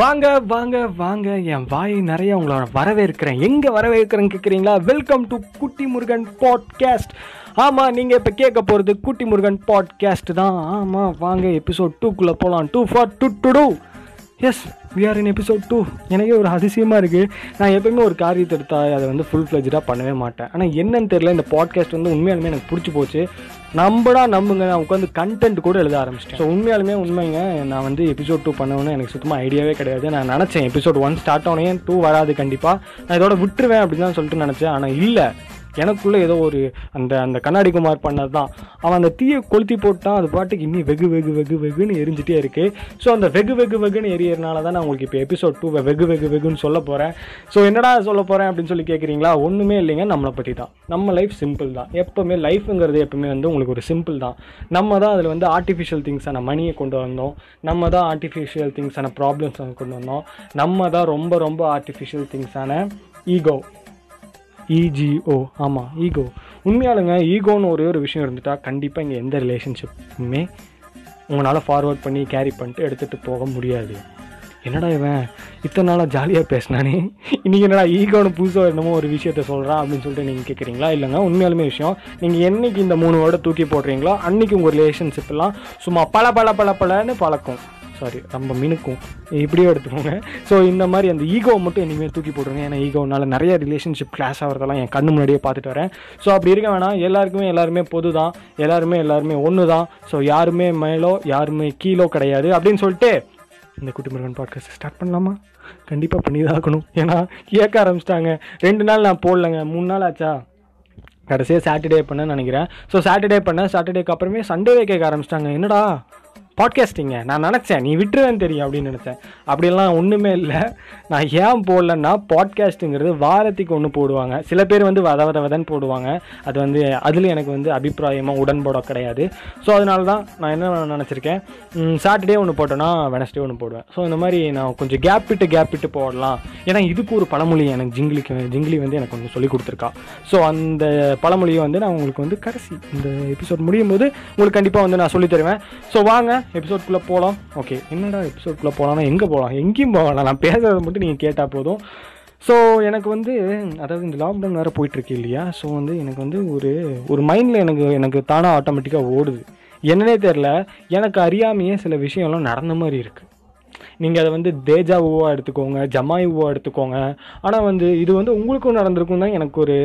வாங்க வாங்க வாங்க. என் வாய் நிறைய உங்களோட வரவேற்கிறேன். எங்கே வரவேற்கிறேன்னு கேட்குறீங்களா வெல்கம் டு குட்டி முருகன் பாட்காஸ்ட் ஆமாம் நீங்கள் இப்போ கேட்க போகிறது குட்டி முருகன் பாட்காஸ்ட் தான். ஆமாம் வாங்க எபிசோட் டூக்குள்ளே போகலாம் two for two to two as we are in episode two எனக்கே ஒரு அதிசயமாக இருக்குது நான் எப்பயுமே ஒரு காரியத்தை எடுத்தால் அதை வந்து ஃபுல் ஃப்ளெஜாக பண்ணவே மாட்டேன். ஆனால் என்னன்னு தெரியல இந்த பாட்காஸ்ட் வந்து உண்மையாலுமே எனக்கு பிடிச்சி போச்சு. நம்படா நம்புங்க. நான் உட்காந்து கண்டென்ட் கூட எழுத ஆரம்பிச்சிட்டேன். ஸோ உண்மையாலுமே உண்மைங்க. நான் வந்து எபிசோட் டூ பண்ணணும்னு எனக்கு சுத்தமாக ஐடியாவே கிடையாது. நான் நினச்சேன் எபிசோட் ஒன் ஸ்டார்ட் ஆனேன் டூ வராது கண்டிப்பாக நான் இதோட விட்டுருவேன் அப்படின்னு தான் சொல்லிட்டு நினச்சேன். ஆனால் இல்லை. எனக்குள்ளே ஏதோ ஒரு அந்த அந்த கண்ணாடி குமார் பண்ணது தான் அவன் அந்த தீயை கொளுத்தி போட்டான் அது பாட்டுக்கு இன்னும் வெகு வெகு வெகு வெகுன்னு எரிஞ்சிட்டே இருக்குது ஸோ அந்த வெகு வெகு வெகுன்னு எரியறனால தான் நான் உங்களுக்கு இப்போ எபிசோட் டூ வெகு வெகு வெகுன்னு சொல்ல போகிறேன் ஸோ என்னடா சொல்ல போகிறேன் அப்படின்னு சொல்லி கேட்குறீங்களா ஒன்றுமே இல்லைங்க நம்மளை பற்றி தான். நம்ம லைஃப் சிம்பிள் தான். எப்போவுமே லைஃப்ங்கிறது எப்போவுமே வந்து உங்களுக்கு ஒரு சிம்பிள் தான். நம்ம தான் அதில் வந்து ஆர்டிஃபிஷியல் திங்ஸான மணியை கொண்டு வந்தோம். நம்ம தான் ஆர்டிஃபிஷியல் திங்ஸான ப்ராப்ளம்ஸ் கொண்டு வந்தோம். நம்ம தான் ரொம்ப ரொம்ப ஆர்டிஃபிஷியல் திங்ஸான ஈகோ இஜிஓ ஆமாம் ஈகோ உண்மையாலுங்க ஈகோன்னு ஒரே ஒரு விஷயம் இருந்துட்டா கண்டிப்பாக இங்கே எந்த ரிலேஷன்ஷிப்புமே உங்களால் ஃபார்வர்ட் பண்ணி கேரி பண்ணிட்டு எடுத்துகிட்டு போக முடியாது. என்னடா இவன் இத்தனை நாளாக ஜாலியாக பேசினானே? இன்றைக்கி என்னடா ஈகோன்னு புதுசாக என்னமோ ஒரு விஷயத்த சொல்கிறான் அப்படின்னு சொல்லிட்டு நீங்கள் கேட்குறீங்களா இல்லைங்க உண்மையாலுமே விஷயம். நீங்கள் என்னைக்கு இந்த மூணு வேர்டை தூக்கி போடுறீங்களோ அன்றைக்கி உங்கள் ரிலேஷன்ஷிப்லாம் சும்மா பல பல பல பலன்னு பழக்கம். சாரி ரொம்ப மினுக்கும் இப்படியே எடுத்துக்கோங்க. ஸோ இந்த மாதிரி அந்த ஈகோ மட்டும் இனிமேல் தூக்கி போட்டுருங்க. ஏன்னா ஈகோனால நிறைய ரிலேஷன்ஷிப் கிளாஸ் ஆகிறதெல்லாம் என் கண்ணு முன்னாடியே பார்த்துட்டு வரேன். ஸோ அப்படி இருக்க வேணாம். எல்லாருக்குமே எல்லாருமே பொது தான் எல்லாருமே எல்லாருமே ஒன்று தான் ஸோ யாருமே மேலோ யாருமே கீழோ கிடையாது. அப்படின்னு சொல்லிட்டு இந்த குட்டி முருகன் பாட்காஸ்ட் ஸ்டார்ட் பண்ணலாமா? கண்டிப்பாக பண்ணி தான் ஆகணும் ஏன்னா கேட்க ஆரம்பிச்சிட்டாங்க. ரெண்டு நாள் நான் போடலைங்க. மூணு நாள் ஆச்சா? கடைசியாக சாட்டர்டே பண்ணேன்னு நினைக்கிறேன். ஸோ சாட்டர்டே பண்ணேன். சாட்டர்டேக்கு அப்புறமே சண்டேவே கேட்க ஆரம்பிச்சிட்டாங்க. என்னடா? பாட்காஸ்டிங்க நான் நினச்சேன் நீ விட்டுருவேன்னு தெரியும் அப்படின்னு நினச்சேன். அப்படிலாம் ஒன்றுமே இல்லை. நான் ஏன் போடலன்னா பாட்காஸ்ட்டுங்கிறது வாரத்துக்கு ஒன்று போடுவாங்க. சில பேர் வந்து வத வத வதன்னு போடுவாங்க. அது வந்து அதில் எனக்கு வந்து அபிப்பிராயமாக உடன்பட கிடையாது. ஸோ அதனால தான் நான் என்ன நினச்சிருக்கேன் சாட்டர்டே ஒன்று போட்டேன்னா வெனஸ்டே ஒன்று போடுவேன். ஸோ இந்த மாதிரி நான் கொஞ்சம் கேப் விட்டு கேப் விட்டு போடலாம். ஏன்னா இதுக்கு ஒரு பழமொழி எனக்கு ஜிங்கிலிக்கு ஜிங்கிலி வந்து எனக்கு கொஞ்சம் சொல்லி கொடுத்துருக்கா. ஸோ அந்த பழமொழியை வந்து நான் உங்களுக்கு வந்து கடைசி இந்த எபிசோட் முடியும் போது உங்களுக்கு கண்டிப்பாக வந்து நான் சொல்லி தருவேன். ஸோ வாங்க எபிசோட்குள்ளே போகலாம் ஓகே என்னடா எபிசோட்குள்ளே போகலாம்னா எங்கே போகலாம் எங்கேயும் போகலாம் நான் பேசுறதை மட்டும் நீங்கள் கேட்டால் போதும். ஸோ எனக்கு வந்து அதாவது இந்த லாக்டவுன் வேறு போயிட்டுருக்கு இல்லையா? ஸோ வந்து எனக்கு வந்து ஒரு ஒரு மைண்டில் எனக்கு எனக்கு தானாக ஆட்டோமேட்டிக்காக ஓடுது. என்னன்னே தெரில எனக்கு அறியாமையே சில விஷயம்லாம் நடந்த மாதிரி இருக்குது நீங்கள் அதை வந்து தேஜா ஊவாக எடுத்துக்கோங்க ஜமாயுவாக எடுத்துக்கோங்க. ஆனால் வந்து இது வந்து உங்களுக்கும் நடந்திருக்கும் தான் எனக்கு ஒரு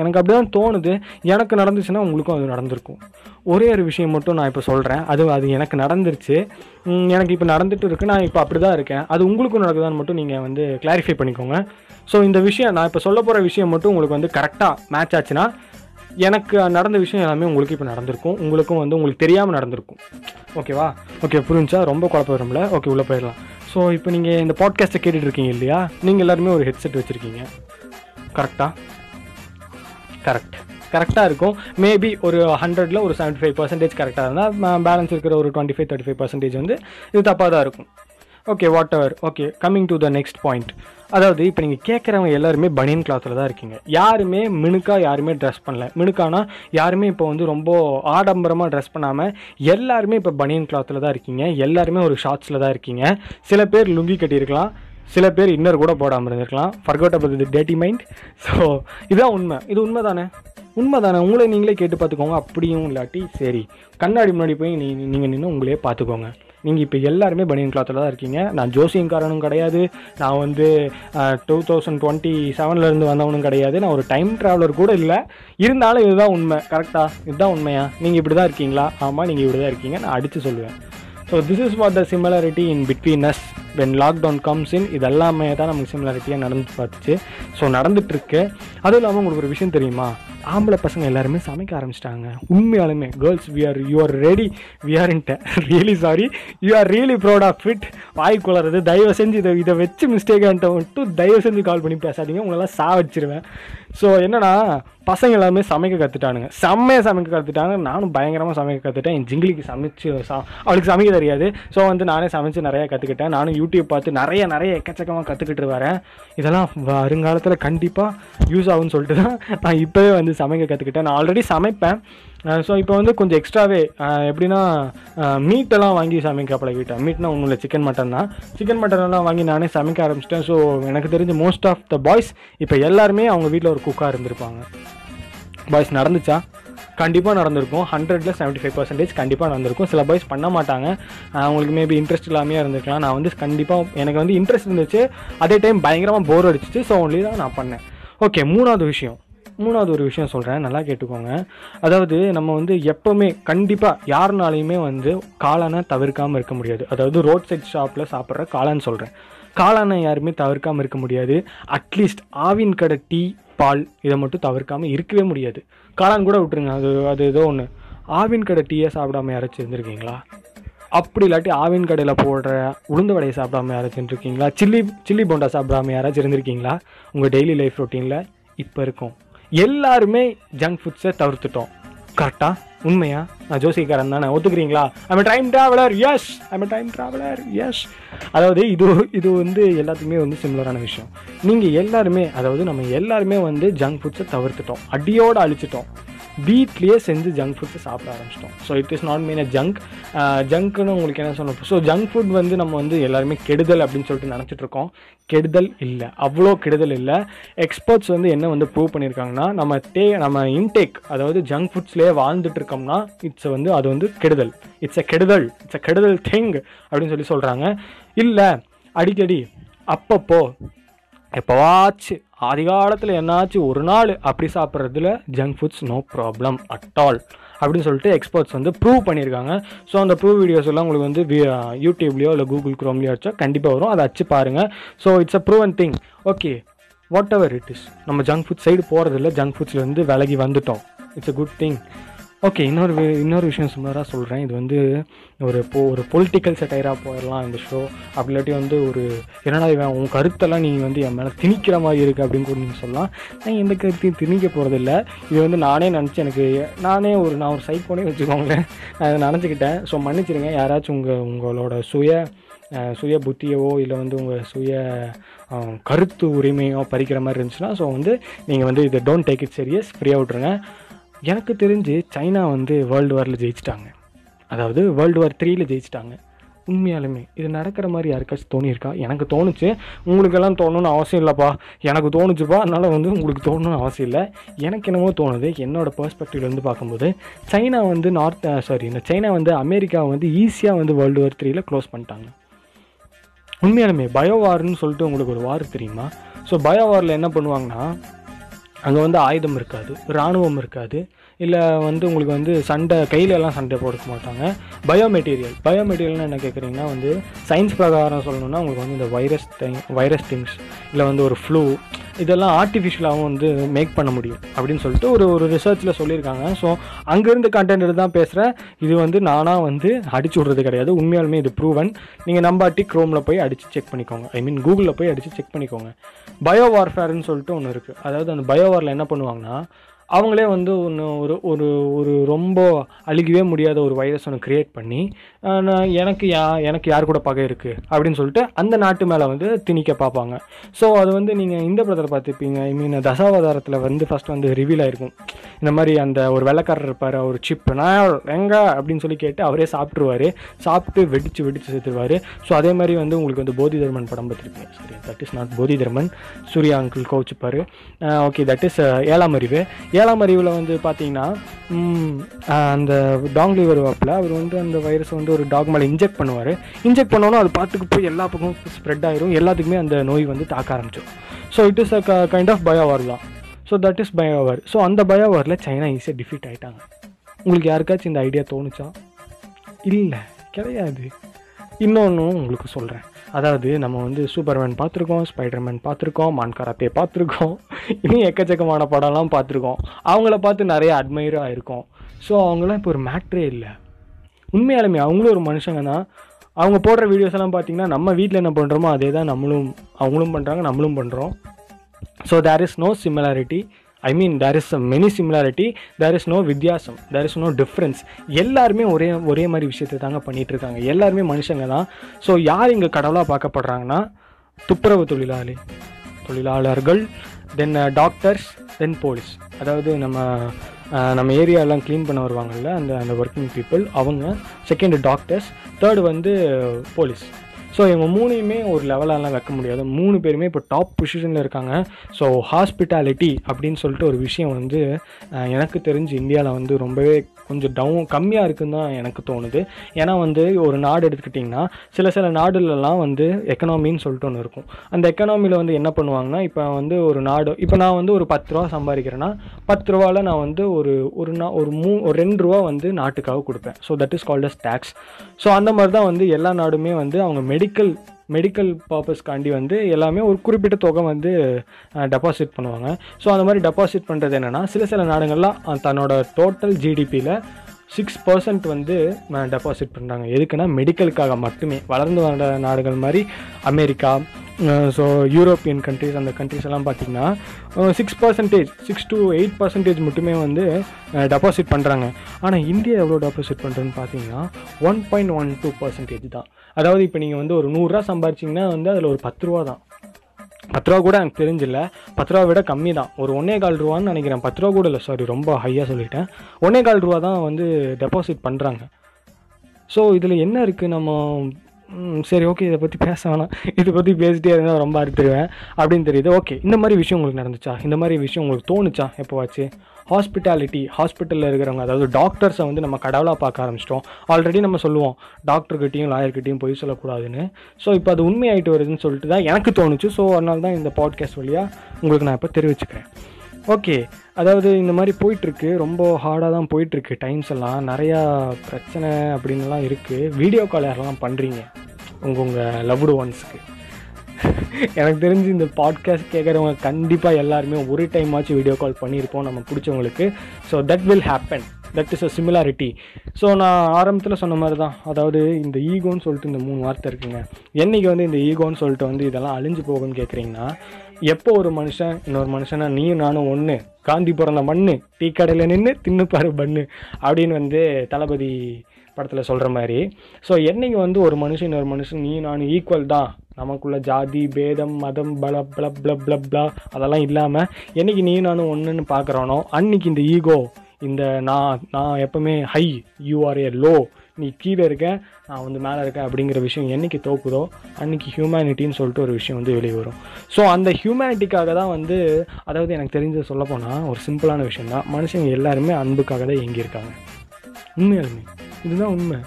எனக்கு அப்படி தான் தோணுது. எனக்கு நடந்துச்சுன்னா உங்களுக்கும் அது நடந்திருக்கும். ஒரே ஒரு விஷயம் மட்டும் நான் இப்போ சொல்கிறேன் அது அது எனக்கு நடந்துருச்சு. எனக்கு இப்போ நடந்துட்டு இருக்குது நான் இப்போ அப்படி தான் இருக்கேன். அது உங்களுக்கும் நடக்குதான்னு மட்டும் நீங்கள் வந்து கிளாரிஃபை பண்ணிக்கோங்க. ஸோ இந்த விஷயம் நான் இப்போ சொல்ல போகிற விஷயம் மட்டும் உங்களுக்கு வந்து கரெக்டாக மேட்ச் ஆச்சுன்னா எனக்கு நடந்த விஷயம் எல்லாமே உங்களுக்கு இப்போ நடந்திருக்கும். உங்களுக்கும் வந்து உங்களுக்கு தெரியாமல் நடந்திருக்கும். ஓகேவா ஓகே புரிஞ்சா? ரொம்ப குழப்பம் வரும்ல? ஓகே உள்ளே போயிடலாம். ஸோ இப்போ நீங்கள் இந்த பாட்காஸ்ட்டை கேட்டுட்டு இருக்கீங்க இல்லையா? நீங்கள் எல்லாருமே ஒரு ஹெட்செட் வச்சுருக்கீங்க. கரெக்டாக கரெக்ட் கரெக்டாக இருக்கும். மேபி ஒரு ஹண்ட்ரடில் ஒரு செவன்ட்டி ஃபைவ் பர்சன்டேஜ் கரெக்டாக இருந்தால் பேலன்ஸ் இருக்கிற ஒரு twenty five thirty five percentage வந்து இது தப்பாக தான் இருக்கும். Okay whatever okay coming to the next point அதாவது இப்போ நீங்கள் கேட்குறவங்க எல்லாருமே பனியன் கிளாத்தில் தான் இருக்கீங்க. யாருமே மினுக்கா யாருமே ட்ரெஸ் பண்ணல. மினுக்கானா யாருமே இப்போ வந்து ரொம்ப ஆடம்பரமாக ட்ரெஸ் பண்ணாமல் எல்லாருமே இப்போ பனியன் கிளாத்தில் தான் இருக்கீங்க. எல்லாருமே ஒரு ஷார்ட்ஸில் தான் இருக்கீங்க. சில பேர் லுங்கி கட்டியிருக்கலாம். சில பேர் இன்னர் கூட போடாமல் இருந்திருக்கலாம். ஃபர்கோட் அபவுட் தி டேட்டி மைண்ட் ஸோ இதுதான் உண்மை. இது உண்மை தானே உண்மை தானே உங்களை நீங்களே கேட்டு பார்த்துக்கோங்க. அப்படியும் இல்லாட்டி சரி. கண்ணாடி முன்னாடி போய் நீ நீங்கள் நின்று உங்களே பார்த்துக்கோங்க. நீங்கள் இப்போ எல்லாருமே பனியன் கிளாத்தில் தான் இருக்கீங்க. நான் ஜோசியங்காரனும் கிடையாது. நான் வந்து டூ தௌசண்ட் டுவெண்ட்டி செவன்லேருந்து வந்தவனும் கிடையாது. நான் ஒரு டைம் ட்ராவலர் கூட இல்லை. இருந்தாலும் இதுதான் உண்மை. கரெக்டாக இதுதான் உண்மையா? நீங்கள் இப்படி தான் இருக்கீங்களா? ஆமாம் நீங்கள் இப்படி தான் இருக்கீங்க. நான் அடித்து சொல்லுவேன். So this is what the similarity in between us when lockdown comes in இது எல்லாமே தான் நமக்கு சிமிலாரிட்டியாக நடந்து பார்த்துச்சு ஸோ நடந்துகிட்ருக்கு அதுவும் இல்லாமல் உங்களுக்கு ஒரு விஷயம் தெரியுமா? ஆம்பளை பசங்க எல்லாருமே சமைக்க ஆரம்பிச்சிட்டாங்க. உண்மையாலுமே girls we are you are ready we are into really sorry you are really proud of fit வாய் குளறது. தயவு செஞ்சு இதை இதை வச்சு மிஸ்டேக்கான்ட்ட மட்டும் தயவு செஞ்சு கால் பண்ணி பேசாதீங்க. உங்களெல்லாம் சாவடிச்சிருவேன். ஸோ என்னன்னா பசங்க எல்லாமே சமைக்க கற்றுட்டானுங்க செம்மையாக சமைக்க கற்றுட்டாங்க நானும் பயங்கரமாக சமைக்க கற்றுட்டேன் என் ஜிங்கிலிக்கு சமைச்சு சா அவளுக்கு சமைக்க தெரியாது. ஸோ வந்து நானே சமைச்சு நிறையா கற்றுக்கிட்டேன் நானும் யூடியூப் பார்த்து நிறைய நிறைய எக்கச்சக்கமாக கற்றுக்கிட்டு வரேன் இதெல்லாம் வருங்காலத்தில் கண்டிப்பாக யூஸ் ஆகும்னு சொல்லிட்டு தான் நான் இப்போவே வந்து சமைக்க கற்றுக்கிட்டேன் நான் ஆல்ரெடி சமைப்பேன். ஸோ இப்போ வந்து கொஞ்சம் எக்ஸ்ட்ராவே எப்படின்னா மீட்டெல்லாம் வாங்கி சமைக்க பழகிட்டேன். மீட்னா ஒன்றும் இல்லை சிக்கன் மட்டன் தான். சிக்கன் மட்டன் எல்லாம் வாங்கி நானே சமைக்க ஆரம்பிச்சிட்டேன். ஸோ எனக்கு தெரிஞ்ச மோஸ்ட் ஆஃப் த பாய்ஸ் இப்போ எல்லாருமே அவங்க வீட்டில் ஒரு குக்காக இருந்திருப்பாங்க. பாய்ஸ் நடந்துச்சா? கண்டிப்பாக நடந்திருக்கும். ஹண்ட்ரட்ல செவன்ட்டி ஃபைவ் பர்சன்டேஜ் கண்டிப்பாக நடந்திருக்கும். சில பாய்ஸ் பண்ண மாட்டாங்க. அவங்களுக்கு மேபி இன்ட்ரெஸ்ட் இல்லாமையே இருந்திருக்கலாம். நான் வந்து கண்டிப்பாக எனக்கு வந்து இன்ட்ரெஸ்ட் இருந்துச்சு. அதே டைம் பயங்கரமாக போர் அடிச்சிச்சு. ஸோ ஒன்லி தான் நான் பண்ணேன். ஓகே மூணாவது விஷயம். மூணாவது ஒரு விஷயம் சொல்கிறேன் நல்லா கேட்டுக்கோங்க. அதாவது நம்ம வந்து எப்போவுமே கண்டிப்பாக யாருனாலையுமே வந்து காளானை தவிர்க்காமல் இருக்க முடியாது. அதாவது ரோட் சைட் ஷாப்பில் சாப்பிட்ற காளான் சொல்கிறேன் காளானை யாருமே தவிர்க்காமல் இருக்க முடியாது. அட்லீஸ்ட் ஆவின் கடை டீ பால் இதை மட்டும் தவிர்க்காமல் இருக்கவே முடியாது. காளான் கூட விட்டுருங்க அது அது ஏதோ ஒன்று ஆவின் கடை டீயை சாப்பிடாம யாராச்சும் இருந்திருக்கீங்களா? அப்படி இல்லாட்டி ஆவின் கடையில் போடுற உளுந்து வடையை சாப்பிடாம யாராச்சும் இருக்கீங்களா சில்லி சில்லி போண்டா சாப்பிடாம யாராச்சும் இருந்திருக்கீங்களா? உங்கள் டெய்லி லைஃப் ரொட்டீனில் இப்போ இருக்கும். எல்லாருமே ஜங்க் ஃபுட்ஸை தவிர்த்துட்டோம். கரெக்டாக உண்மையா? நான் ஜோசிக்காரன் தானே. ஒத்துக்கிறீங்களா? I'm time traveller yes I'm time traveller yes அதாவது இது இது வந்து எல்லாத்துக்குமே வந்து சிமிலரான விஷயம். நீங்கள் எல்லாருமே அதாவது நம்ம எல்லாருமே வந்து ஜங்க் ஃபுட்ஸை தவிர்த்துட்டோம். அடியோடு அழிச்சிட்டோம். வீட்லேயே செஞ்சு ஜங்க் ஃபுட்ஸ் சாப்பிட ஆரம்பிச்சிட்டோம். So it is not mean a junk ஜங்க்னு உங்களுக்கு என்ன சொன்னோம்? ஸோ ஜங்க் ஃபுட் வந்து நம்ம வந்து எல்லாருமே கெடுதல் அப்படின்னு சொல்லிட்டு நினச்சிட்டு இருக்கோம். கெடுதல் இல்லை. அவ்வளோ கெடுதல் இல்லை. எக்ஸ்பர்ட்ஸ் வந்து என்ன வந்து ப்ரூவ் பண்ணியிருக்காங்கன்னா நம்ம டே நம்ம இன்டேக் அதாவது ஜங்க் ஃபுட்ஸ்லேயே வாழ்ந்துட்டு இருக்கோம்னா இட்ஸ் வந்து அது வந்து கெடுதல். இட்ஸ் அ கெடுதல். இட்ஸ் அ கெடுதல் திங் அப்படின்னு சொல்லி சொல்கிறாங்க இல்லை அடிக்கடி அப்பப்போ எப்போவாச்சு ஆதி காலத்தில் ஒரு நாள் அப்படி சாப்பிட்றதுல junk foods no problem at all அப்படின்னு சொல்லிட்டு எக்ஸ்பர்ட்ஸ் வந்து ப்ரூவ் பண்ணியிருக்காங்க. ஸோ அந்த ப்ரூவ் வீடியோஸ் எல்லாம் உங்களுக்கு வந்து யூடியூப்லேயோ இல்லை கூகுள் க்ரோம்லேயோ வச்சோ கண்டிப்பாக வரும். அதை அச்சு பாருங்கள் so it's a proven thing okay whatever it is நம்ம ஜங்க் ஃபுட் சைடு போகிறதில்ல ஜங்க் ஃபுட்ஸ்லேருந்து விலகி வந்துட்டோம். It's a good thing okay இன்னொரு வி- இன்னொரு விஷயம் சுமாராக சொல்கிறேன் இது வந்து ஒரு போ ஒரு பொலிட்டிக்கல் செட்டையராக போயிடலாம் இந்த ஷோ அப்படி இல்லாட்டி வந்து ஒரு என்னடா இவன் உன் கருத்தெல்லாம் நீ வந்து என் மேலே திணிக்கிற மாதிரி இருக்குது அப்படின்னு கூட நீங்கள் சொல்லலாம். நான் எந்த கருத்தையும் திணிக்க போகிறதில்ல இது வந்து நானே நினச்சி எனக்கு நானே ஒரு நான் ஒரு சைக்கோனே வச்சுக்கோங்களேன். நான் அதை நினச்சிக்கிட்டேன். ஸோ மன்னிச்சிடுங்க. யாராச்சும் உங்கள் உங்களோட சுய சுய புத்தியவோ இல்லை வந்து உங்கள் சுய கருத்து உரிமையோ பறிக்கிற மாதிரி இருந்துச்சுன்னா ஸோ வந்து நீங்கள் வந்து இதை டோன்ட் டேக் இட் சீரியஸ் ஃப்ரீயாக விட்ருங்க எனக்கு தெரிஞ்சு சைனா வந்து வேர்ல்டு வாரில் ஜெயிச்சிட்டாங்க. அதாவது வேர்ல்டு வார் த்ரீயில் ஜெயிச்சிட்டாங்க. உண்மையாலுமே இது நடக்கிற மாதிரி யாருக்காச்சும் தோணியிருக்கா? எனக்கு தோணுச்சு. உங்களுக்கெல்லாம் தோணுன்னு அவசியம் இல்லைப்பா. எனக்கு தோணுச்சுப்பா. அதனால் வந்து உங்களுக்கு தோணணும்னு அவசியம் இல்லை. எனக்கு என்னமோ தோணுது என்னோடய பெர்ஸ்பெக்டிவ்லேருந்து பார்க்கும்போது சைனா வந்து நார்த் சாரி இந்த சைனா வந்து அமெரிக்கா வந்து ஈஸியாக வந்து வேர்ல்டு வார் த்ரீயில் க்ளோஸ் பண்ணிட்டாங்க. உண்மையாலுமே பயோ வார்னு சொல்லிட்டு உங்களுக்கு ஒரு வார் தெரியுமா? ஸோ பயோ வாரில் என்ன பண்ணுவாங்கன்னா அங்கே வந்து ஆயுதம் இருக்காது இராணுவம் இருக்காது. இல்லை வந்து உங்களுக்கு வந்து சண்டை கையிலலாம் சண்டை போடுக்க மாட்டாங்க. பயோ மெட்டீரியல் பயோ மெட்டீரியல்னு என்ன கேட்குறீங்கன்னா வந்து சயின்ஸ் பிரகாரம் சொல்லணும்னா உங்களுக்கு வந்து இந்த வைரஸ் திங் வைரஸ் திங்ஸ் இல்லை வந்து ஒரு ஃப்ளூ இதெல்லாம் ஆர்டிஃபிஷியலாகவும் வந்து மேக் பண்ண முடியும் அப்படின்னு சொல்லிட்டு ஒரு ஒரு ரிசர்ச்சில் சொல்லியிருக்காங்க. ஸோ அங்கேருந்து கண்டென்ட் தான் பேசுகிறேன் இது வந்து நானாக வந்து அடிச்சு விட்றது கிடையாது. உண்மையாலுமே இது ப்ரூவன் நீங்கள் நம்பாட்டி க்ரோமில் போய் அடித்து செக் பண்ணிக்கோங்க. ஐ மீன் கூகுளில் போய் அடித்து செக் பண்ணிக்கோங்க. பயோ வார்ஃபேர்னு சொல்லிட்டு ஒன்று இருக்குது அதாவது அந்த பயோ வாரில் என்ன பண்ணுவாங்கன்னா அவங்களே வந்து ஒன்று ஒரு ஒரு ஒரு ரொம்ப அழுகவே முடியாத ஒரு வைரஸ் ஒன்று க்ரியேட் பண்ணி நான் எனக்கு யா எனக்கு யார் கூட பகை இருக்குது அப்படின்னு சொல்லிட்டு அந்த நாட்டு மேலே வந்து திணிக்க பார்ப்பாங்க. ஸோ அது வந்து நீங்கள் இந்த படத்தில் பார்த்துப்பீங்க ஐ மீன் தசாவதாரத்தில் வந்து ஃபஸ்ட் வந்து ரிவீல் ஆயிருக்கும். இந்த மாதிரி அந்த ஒரு வெள்ளைக்காரர் இருப்பார் அவர் சிப் நான் எங்க? அப்படின்னு சொல்லி கேட்டு அவரே சாப்பிட்ருவாரு சாப்பிட்டு வெடித்து வெடித்து சேர்த்துருவார் ஸோ அதே மாதிரி வந்து உங்களுக்கு வந்து போதி தர்மன் படம் பார்த்துருப்பீங்க. சரி that is not Bodhi Dharman Surya uncle கோச்சுப்பார் okay that is Ezhaam Arivu. ஏழாம் அறிவில் வந்து பார்த்தீங்கன்னா அந்த டாங் அந்த டாங்லி வருவாப்பில் அவர் வந்து அந்த வைரஸ் வந்து ஒரு டாக் மேலே இன்ஜெக்ட் பண்ணுவார். இன்ஜெக்ட் பண்ணோன்னா அது பார்த்துக்கு போய் எல்லா பக்கமும் ஸ்ப்ரெட் ஆயிரும். எல்லாத்துக்குமே அந்த நோய் வந்து தாக்க ஆரம்பிச்சோம் so it is a kind of bio war தான். So that is bio war so அந்த பயோவாரில் சைனா ஈஸியாக டிஃபீட் ஆயிட்டாங்க. உங்களுக்கு யாருக்காச்சும் இந்த ஐடியா தோணுச்சா? இல்லை கிடையாது. இன்னொன்றும் உங்களுக்கு சொல்கிறேன் அதாவது நம்ம வந்து சூப்பர்மேன் பார்த்துருக்கோம் ஸ்பைடர்மேன் பார்த்துருக்கோம் மான்காராத்தே பார்த்துருக்கோம் இன்னும் எக்கச்சக்கமான படம்லாம் பார்த்துருக்கோம். அவங்கள பார்த்து நிறைய அட்மையர் ஆயிருக்கோம் ஸோ அவங்களாம் இப்போ ஒரு மேட்ரே இல்லை. உண்மையாலுமே அவங்களும் ஒரு மனுஷங்க தான். அவங்க போடுற வீடியோஸ் எல்லாம் பார்த்தீங்கன்னா நம்ம வீட்டில் என்ன பண்ணுறோமோ அதே தான் நம்மளும் அவங்களும் பண்ணுறாங்க நம்மளும் பண்ணுறோம் so there is no similarity I mean there is many similarity there is no வித்தியாசம் தேர் இஸ் நோ டிஃப்ரென்ஸ் எல்லாருமே ஒரே ஒரே மாதிரி விஷயத்தை தாங்க பண்ணிட்டு இருக்காங்க எல்லாருமே மனுஷங்க தான். ஸோ யார் இங்கே கடவுளாக பார்க்கப்படுறாங்கன்னா? துப்புரவு தொழிலாளி தொழிலாளர்கள் தென் டாக்டர்ஸ் தென் போலீஸ் அதாவது நம்ம uh, நம்ம ஏரியாலாம் க்ளீன் பண்ண வருவாங்கள்ல அந்த அந்த ஒர்க்கிங் பீப்புள் அவங்க செகண்ட் டாக்டர்ஸ் தேர்டு வந்து uh, போலீஸ் ஸோ இவங்க மூணையுமே ஒரு லெவலெல்லாம் வைக்க முடியாது. மூணு பேருமே இப்போ டாப் பொசிஷனில் இருக்காங்க. ஸோ ஹாஸ்பிட்டாலிட்டி அப்படின்னு சொல்லிட்டு ஒரு விஷயம் வந்து எனக்கு தெரிஞ்சு இந்தியாவில் வந்து ரொம்பவே கொஞ்சம் டவுன் கம்மியாக இருக்குன்னு தான் எனக்கு தோணுது. ஏன்னா வந்து ஒரு நாடு எடுத்துக்கிட்டிங்கன்னா சில சில நாடுலலாம் வந்து எக்கனாமின்னு சொல்லிட்டு ஒன்று இருக்கும். அந்த எக்கனாமியில் வந்து என்ன பண்ணுவாங்கன்னா இப்போ வந்து ஒரு நாடு இப்போ நான் வந்து ஒரு பத்து ரூபா சம்பாதிக்கிறேன்னா பத்து ரூபாவில் நான் வந்து ஒரு ஒரு நா ஒரு மூ ஒரு ரெண்டு ரூபா வந்து நாட்டுக்காக கொடுப்பேன். So that is called as tax so அந்த மாதிரி தான் வந்து எல்லா நாடுமே வந்து அவங்க மெடிக்கல் மெடிக்கல் பர்பஸ்க்காண்டி வந்து எல்லாமே ஒரு குறிப்பிட்ட தொகை வந்து டெபாசிட் பண்ணுவாங்க. ஸோ அந்த மாதிரி டெபாசிட் பண்ணுறது என்னென்னா சில சில நாடுகள்லாம் தன்னோட டோட்டல் ஜிடிபியில் சிக்ஸ் பர்சன்ட் வந்து டெபாசிட் பண்ணுறாங்க எதுக்குன்னா மெடிக்கலுக்காக மட்டுமே. வளர்ந்து வர நாடுகள் மாதிரி அமெரிக்கா ஸோ யூரோப்பியன் கண்ட்ரிஸ் அந்த கண்ட்ரிஸ் எல்லாம் பார்த்திங்கன்னா six percentage six to eight percentage மட்டுமே வந்து டெபாசிட் பண்ணுறாங்க ஆனால் இந்தியா எவ்வளோ டெபாசிட் பண்ணுறதுன்னு பார்த்தீங்கன்னா one point one two percentage தான். அதாவது இப்போ நீங்கள் வந்து ஒரு நூறுரூவா சம்பாரிச்சிங்கன்னா வந்து அதில் ஒரு பத்து ரூபா தான். பத்து ரூபா கூட எனக்கு தெரிஞ்சில்ல. பத்து ரூபா விட கம்மி தான் ஒரு ஒன்றே கால் ரூபான்னு நினைக்கிறேன். பத்து ரூபா கூட இல்லை சாரி ரொம்ப ஹையாக சொல்லிட்டேன். ஒன்றே கால் ரூபா தான் வந்து டெபாசிட் பண்ணுறாங்க ஸோ இதில் என்ன இருக்குது நம்ம சரி ஓகே இதை பற்றி பேச வேணாம். இதை பற்றி பேசிட்டே இருந்தால் ரொம்ப அறுத்துருவேன் அப்படின்னு தெரியுது. ஓகே இந்த மாதிரி விஷயம் உங்களுக்கு நடந்துச்சா? இந்த மாதிரி விஷயம் உங்களுக்கு தோணுச்சா எப்போவாச்சு? ஹாஸ்பிட்டாலிட்டி ஹாஸ்பிட்டலில் இருக்கிறவங்க அதாவது டாக்டர்ஸை வந்து நம்ம கடவுளாக பார்க்க ஆரம்பிச்சிட்டோம். ஆல்ரெடி நம்ம சொல்லுவோம் டாக்டர்கிட்டையும் லாயர்கிட்டையும் பொய் சொல்லக்கூடாதுன்னு. ஸோ இப்போ அது உண்மையாயிட்டு வருதுன்னு சொல்லிட்டு தான் எனக்கு தோணுச்சு. ஸோ அதனால தான் இந்த பாட்காஸ்ட் வழியாக உங்களுக்கு நான் இப்போ தெரிவிச்சுக்கிறேன். ஓகே அதாவது இந்த மாதிரி போயிட்டுருக்கு. ரொம்ப ஹார்டாக தான் போயிட்டுருக்கு டைம்ஸ் எல்லாம். நிறையா பிரச்சனை அப்படின்லாம் இருக்குது வீடியோ கால் யாரெல்லாம் பண்ணுறீங்க உங்கள் உங்கள் லவ்டு ஒன்ஸுக்கு எனக்கு தெரிஞ்சு இந்த பாட்காஸ்ட் கேட்குறவங்க கண்டிப்பாக எல்லாருமே ஒரு டைம் ஆச்சு வீடியோ கால் பண்ணியிருப்போம் நம்ம பிடிச்சவங்களுக்கு. So that will happen that is a similarity so நான் ஆரம்பத்தில் சொன்ன மாதிரி தான் அதாவது இந்த ஈகோன்னு சொல்லிட்டு இந்த மூணு வார்த்தை இருக்குங்க. என்னைக்கு வந்து இந்த ஈகோன்னு சொல்லிட்டு வந்து இதெல்லாம் அழிஞ்சு போகும்னு கேட்குறீங்கன்னா எப்போ ஒரு மனுஷன் இன்னொரு மனுஷனா நீயும் நானும் ஒன்று காந்தி பிறந்த மண்ணு டீ கடையில் நின்று தின்னுப்பாரு பண்ணு அப்படின்னு வந்து தளபதி படத்தில் சொல்கிற மாதிரி. ஸோ என்னைக்கு வந்து ஒரு மனுஷன் இன்னொரு மனுஷன் நீ நான் ஈக்குவல் தான் நமக்குள்ள ஜாதி பேதம் மதம் பல பல பல பல பல அதெல்லாம் இல்லாமல் என்னைக்கு நீ நானும் ஒன்றுன்னு பார்க்குறானோ அன்னைக்கு இந்த ஈகோ இந்த நான் நான் எப்பவுமே high you are a low நீ கீழே இருக்க நான் வந்து மேலே இருக்கேன் அப்படிங்கிற விஷயம் என்னைக்கு தோக்குதோ அன்னைக்கு ஹியூமனிட்டின்னு சொல்லிட்டு ஒரு விஷயம் வந்து வெளியே வரும். ஸோ அந்த ஹியூமனிட்டிக்காக தான் வந்து அதாவது எனக்கு தெரிஞ்ச சொல்லப்போனால் ஒரு சிம்பிளான விஷயம் தான் மனுஷங்க எல்லாருமே அன்புக்காக தான் இயங்கியிருக்காங்க. உண்மையாலுமே. இதுதான் உண்மை.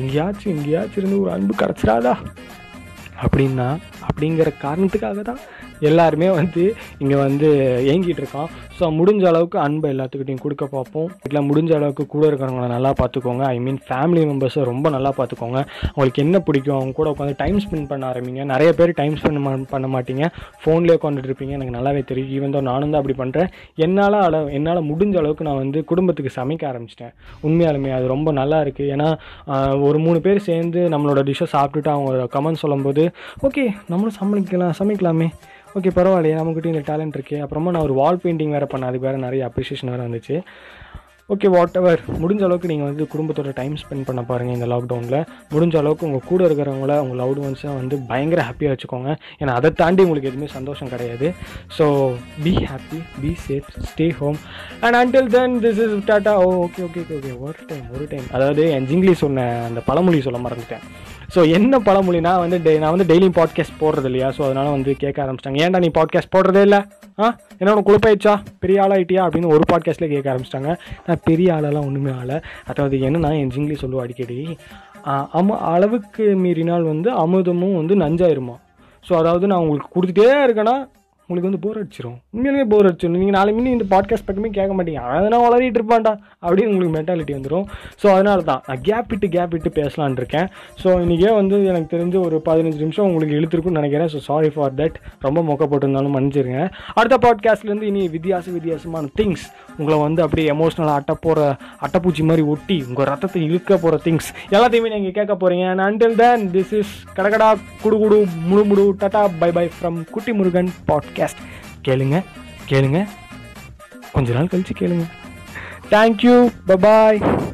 எங்கேயாச்சும் எங்கேயாச்சும் இருந்து ஒரு அன்பு கிடச்சிடாதா அப்படின்னா அப்படிங்கிற காரணத்துக்காக தான் எல்லாருமே வந்து இங்கே வந்து ஏங்கிட்டு இருக்கோம். ஸோ முடிஞ்ச அளவுக்கு அன்பை எல்லாத்துக்கிட்டையும் கொடுக்க பார்ப்போம். இல்லை முடிஞ்ச அளவுக்கு கூட இருக்கிறவங்கள நல்லா பார்த்துக்கோங்க. ஐ மீன் ஃபேமிலி மெம்பர்ஸை ரொம்ப நல்லா பார்த்துக்கோங்க. அவங்களுக்கு என்ன பிடிக்கும்? அவங்க கூட உட்காந்து டைம் ஸ்பெண்ட் பண்ண ஆரம்பிங்க. நிறைய பேர் டைம் ஸ்பெண்ட் பண்ண மாட்டீங்க. ஃபோன்லேயே உட்காந்துட்டு இருப்பீங்க. எனக்கு நல்லாவே தெரியும். ஈவன் தான் நானும் தான் அப்படி பண்ணுறேன் என்னால் அளவு என்னால் முடிஞ்ச அளவுக்கு நான் வந்து குடும்பத்துக்கு சமைக்க ஆரம்பிச்சிட்டேன். உண்மையாலுமே அது ரொம்ப நல்லா இருக்குது ஏன்னா ஒரு மூணு பேர் சேர்ந்து நம்மளோட டிஷ்ஷை சாப்பிட்டுட்டு அவங்க கமெண்ட் சொல்லும்போது ஓகே நம்மளும் சமைக்கலாம் சமைக்கலாமே. ஓகே பரவாயில்லையே. நம்மக்கிட்ட இந்த டேலண்ட் இருக்கே. அப்புறமா நான் ஒரு வால் பெயிண்டிங் வேறு பண்ணேன் அதுக்கு வேறு நிறைய அப்ரிஷியேஷன் வேறு வந்துச்சு. ஓகே வாட் எவர் முடிஞ்ச அளவுக்கு நீங்கள் வந்து குடும்பத்தோட டைம் ஸ்பெண்ட் பண்ண பாருங்கள் இந்த லாக்டவுனில் முடிஞ்ச அளவுக்கு உங்கள் கூட இருக்கிறவங்கள உங்கள் லவ்டு ஒன்ஸை வந்து பயங்கர ஹாப்பியாக வச்சுக்கோங்க. ஏன்னா அதை தாண்டி உங்களுக்கு எதுவுமே சந்தோஷம் கிடையாது. So be happy be safe stay home and until then this is tata oh okay okay okay ஒரு டைம் ஒரு டைம் அதாவது என் ஜிங்கிலீஷ் சொன்ன அந்த பழமொழி சொல்ல மறந்துட்டேன். ஸோ என்ன பழமொழினா வந்து டே நான் வந்து டெய்லியும் பாட்காஸ்ட் போடுறது இல்லையா? ஸோ அதனால வந்து கேட்க ஆரம்பிச்சிட்டாங்க. ஏன்டா நீ பாட்காஸ்ட் போடுறதே இல்லை? ஆ? என்ன உனக்கு குழுப்பாயிடுச்சா பெரிய ஆளாயிட்டியா? அப்படின்னு ஒரு பாட்காஸ்ட்லேயே கேட்க ஆரம்பிச்சிட்டாங்க. நான் பெரிய ஆளெல்லாம் ஒன்றுமே ஆள. அதாவது என்னன்னா என் ஜிங்லி சொல்லுவோம் அடிக்கடி அம அளவுக்கு மீறினால் வந்து அமுதமும் வந்து நஞ்சாயிருமா? ஸோ அதாவது நான் உங்களுக்கு கொடுத்துட்டே இருக்கேன்னா உங்களுக்கு வந்து போர் அடிச்சிடும் உண்மையிலேயே போர் அடிச்சிடும் நீங்கள் நாளை முன்னே இந்த பாட்காஸ்ட் பக்கமே கேட்க மாட்டீங்க. அதனால் வளரிட்டு இருப்பான்டா அப்படின்னு உங்களுக்கு மென்டாலிட்டி வந்துடும் ஸோ அதனால தான் நான் கேப் விட்டு கேப் விட்டு பேசலான் இருக்கேன். ஸோ இன்றைக்கே வந்து எனக்கு தெரிஞ்சு ஒரு பதினஞ்சு நிமிஷம் உங்களுக்கு இழுத்துருக்குன்னு நினைக்கிறேன். ஸோ சாரி ஃபார் தட் ரொம்ப மொக்க போட்டிருந்தாலும் மன்னிச்சிருங்க. அடுத்த பாட்காஸ்ட்லேருந்து இனி வித்தியாச வித்தியாசமான திங்ஸ் உங்களை வந்து அப்படியே எமோஷ்னலாக அட்டை போகிற அட்டைப்பூச்சி மாதிரி ஒட்டி உங்கள் ரத்தத்தை இழுக்க போகிற திங்ஸ் எல்லாத்தையுமே நீங்கள் கேட்க போகிறீங்க and until then this is கடகடா குடு குடு முடு முடு tata bye bye from Kutti Murugan pot podcast கேளுங்க கேளுங்க. கொஞ்ச நாள் கழிச்சு கேளுங்க. Thank you bye bye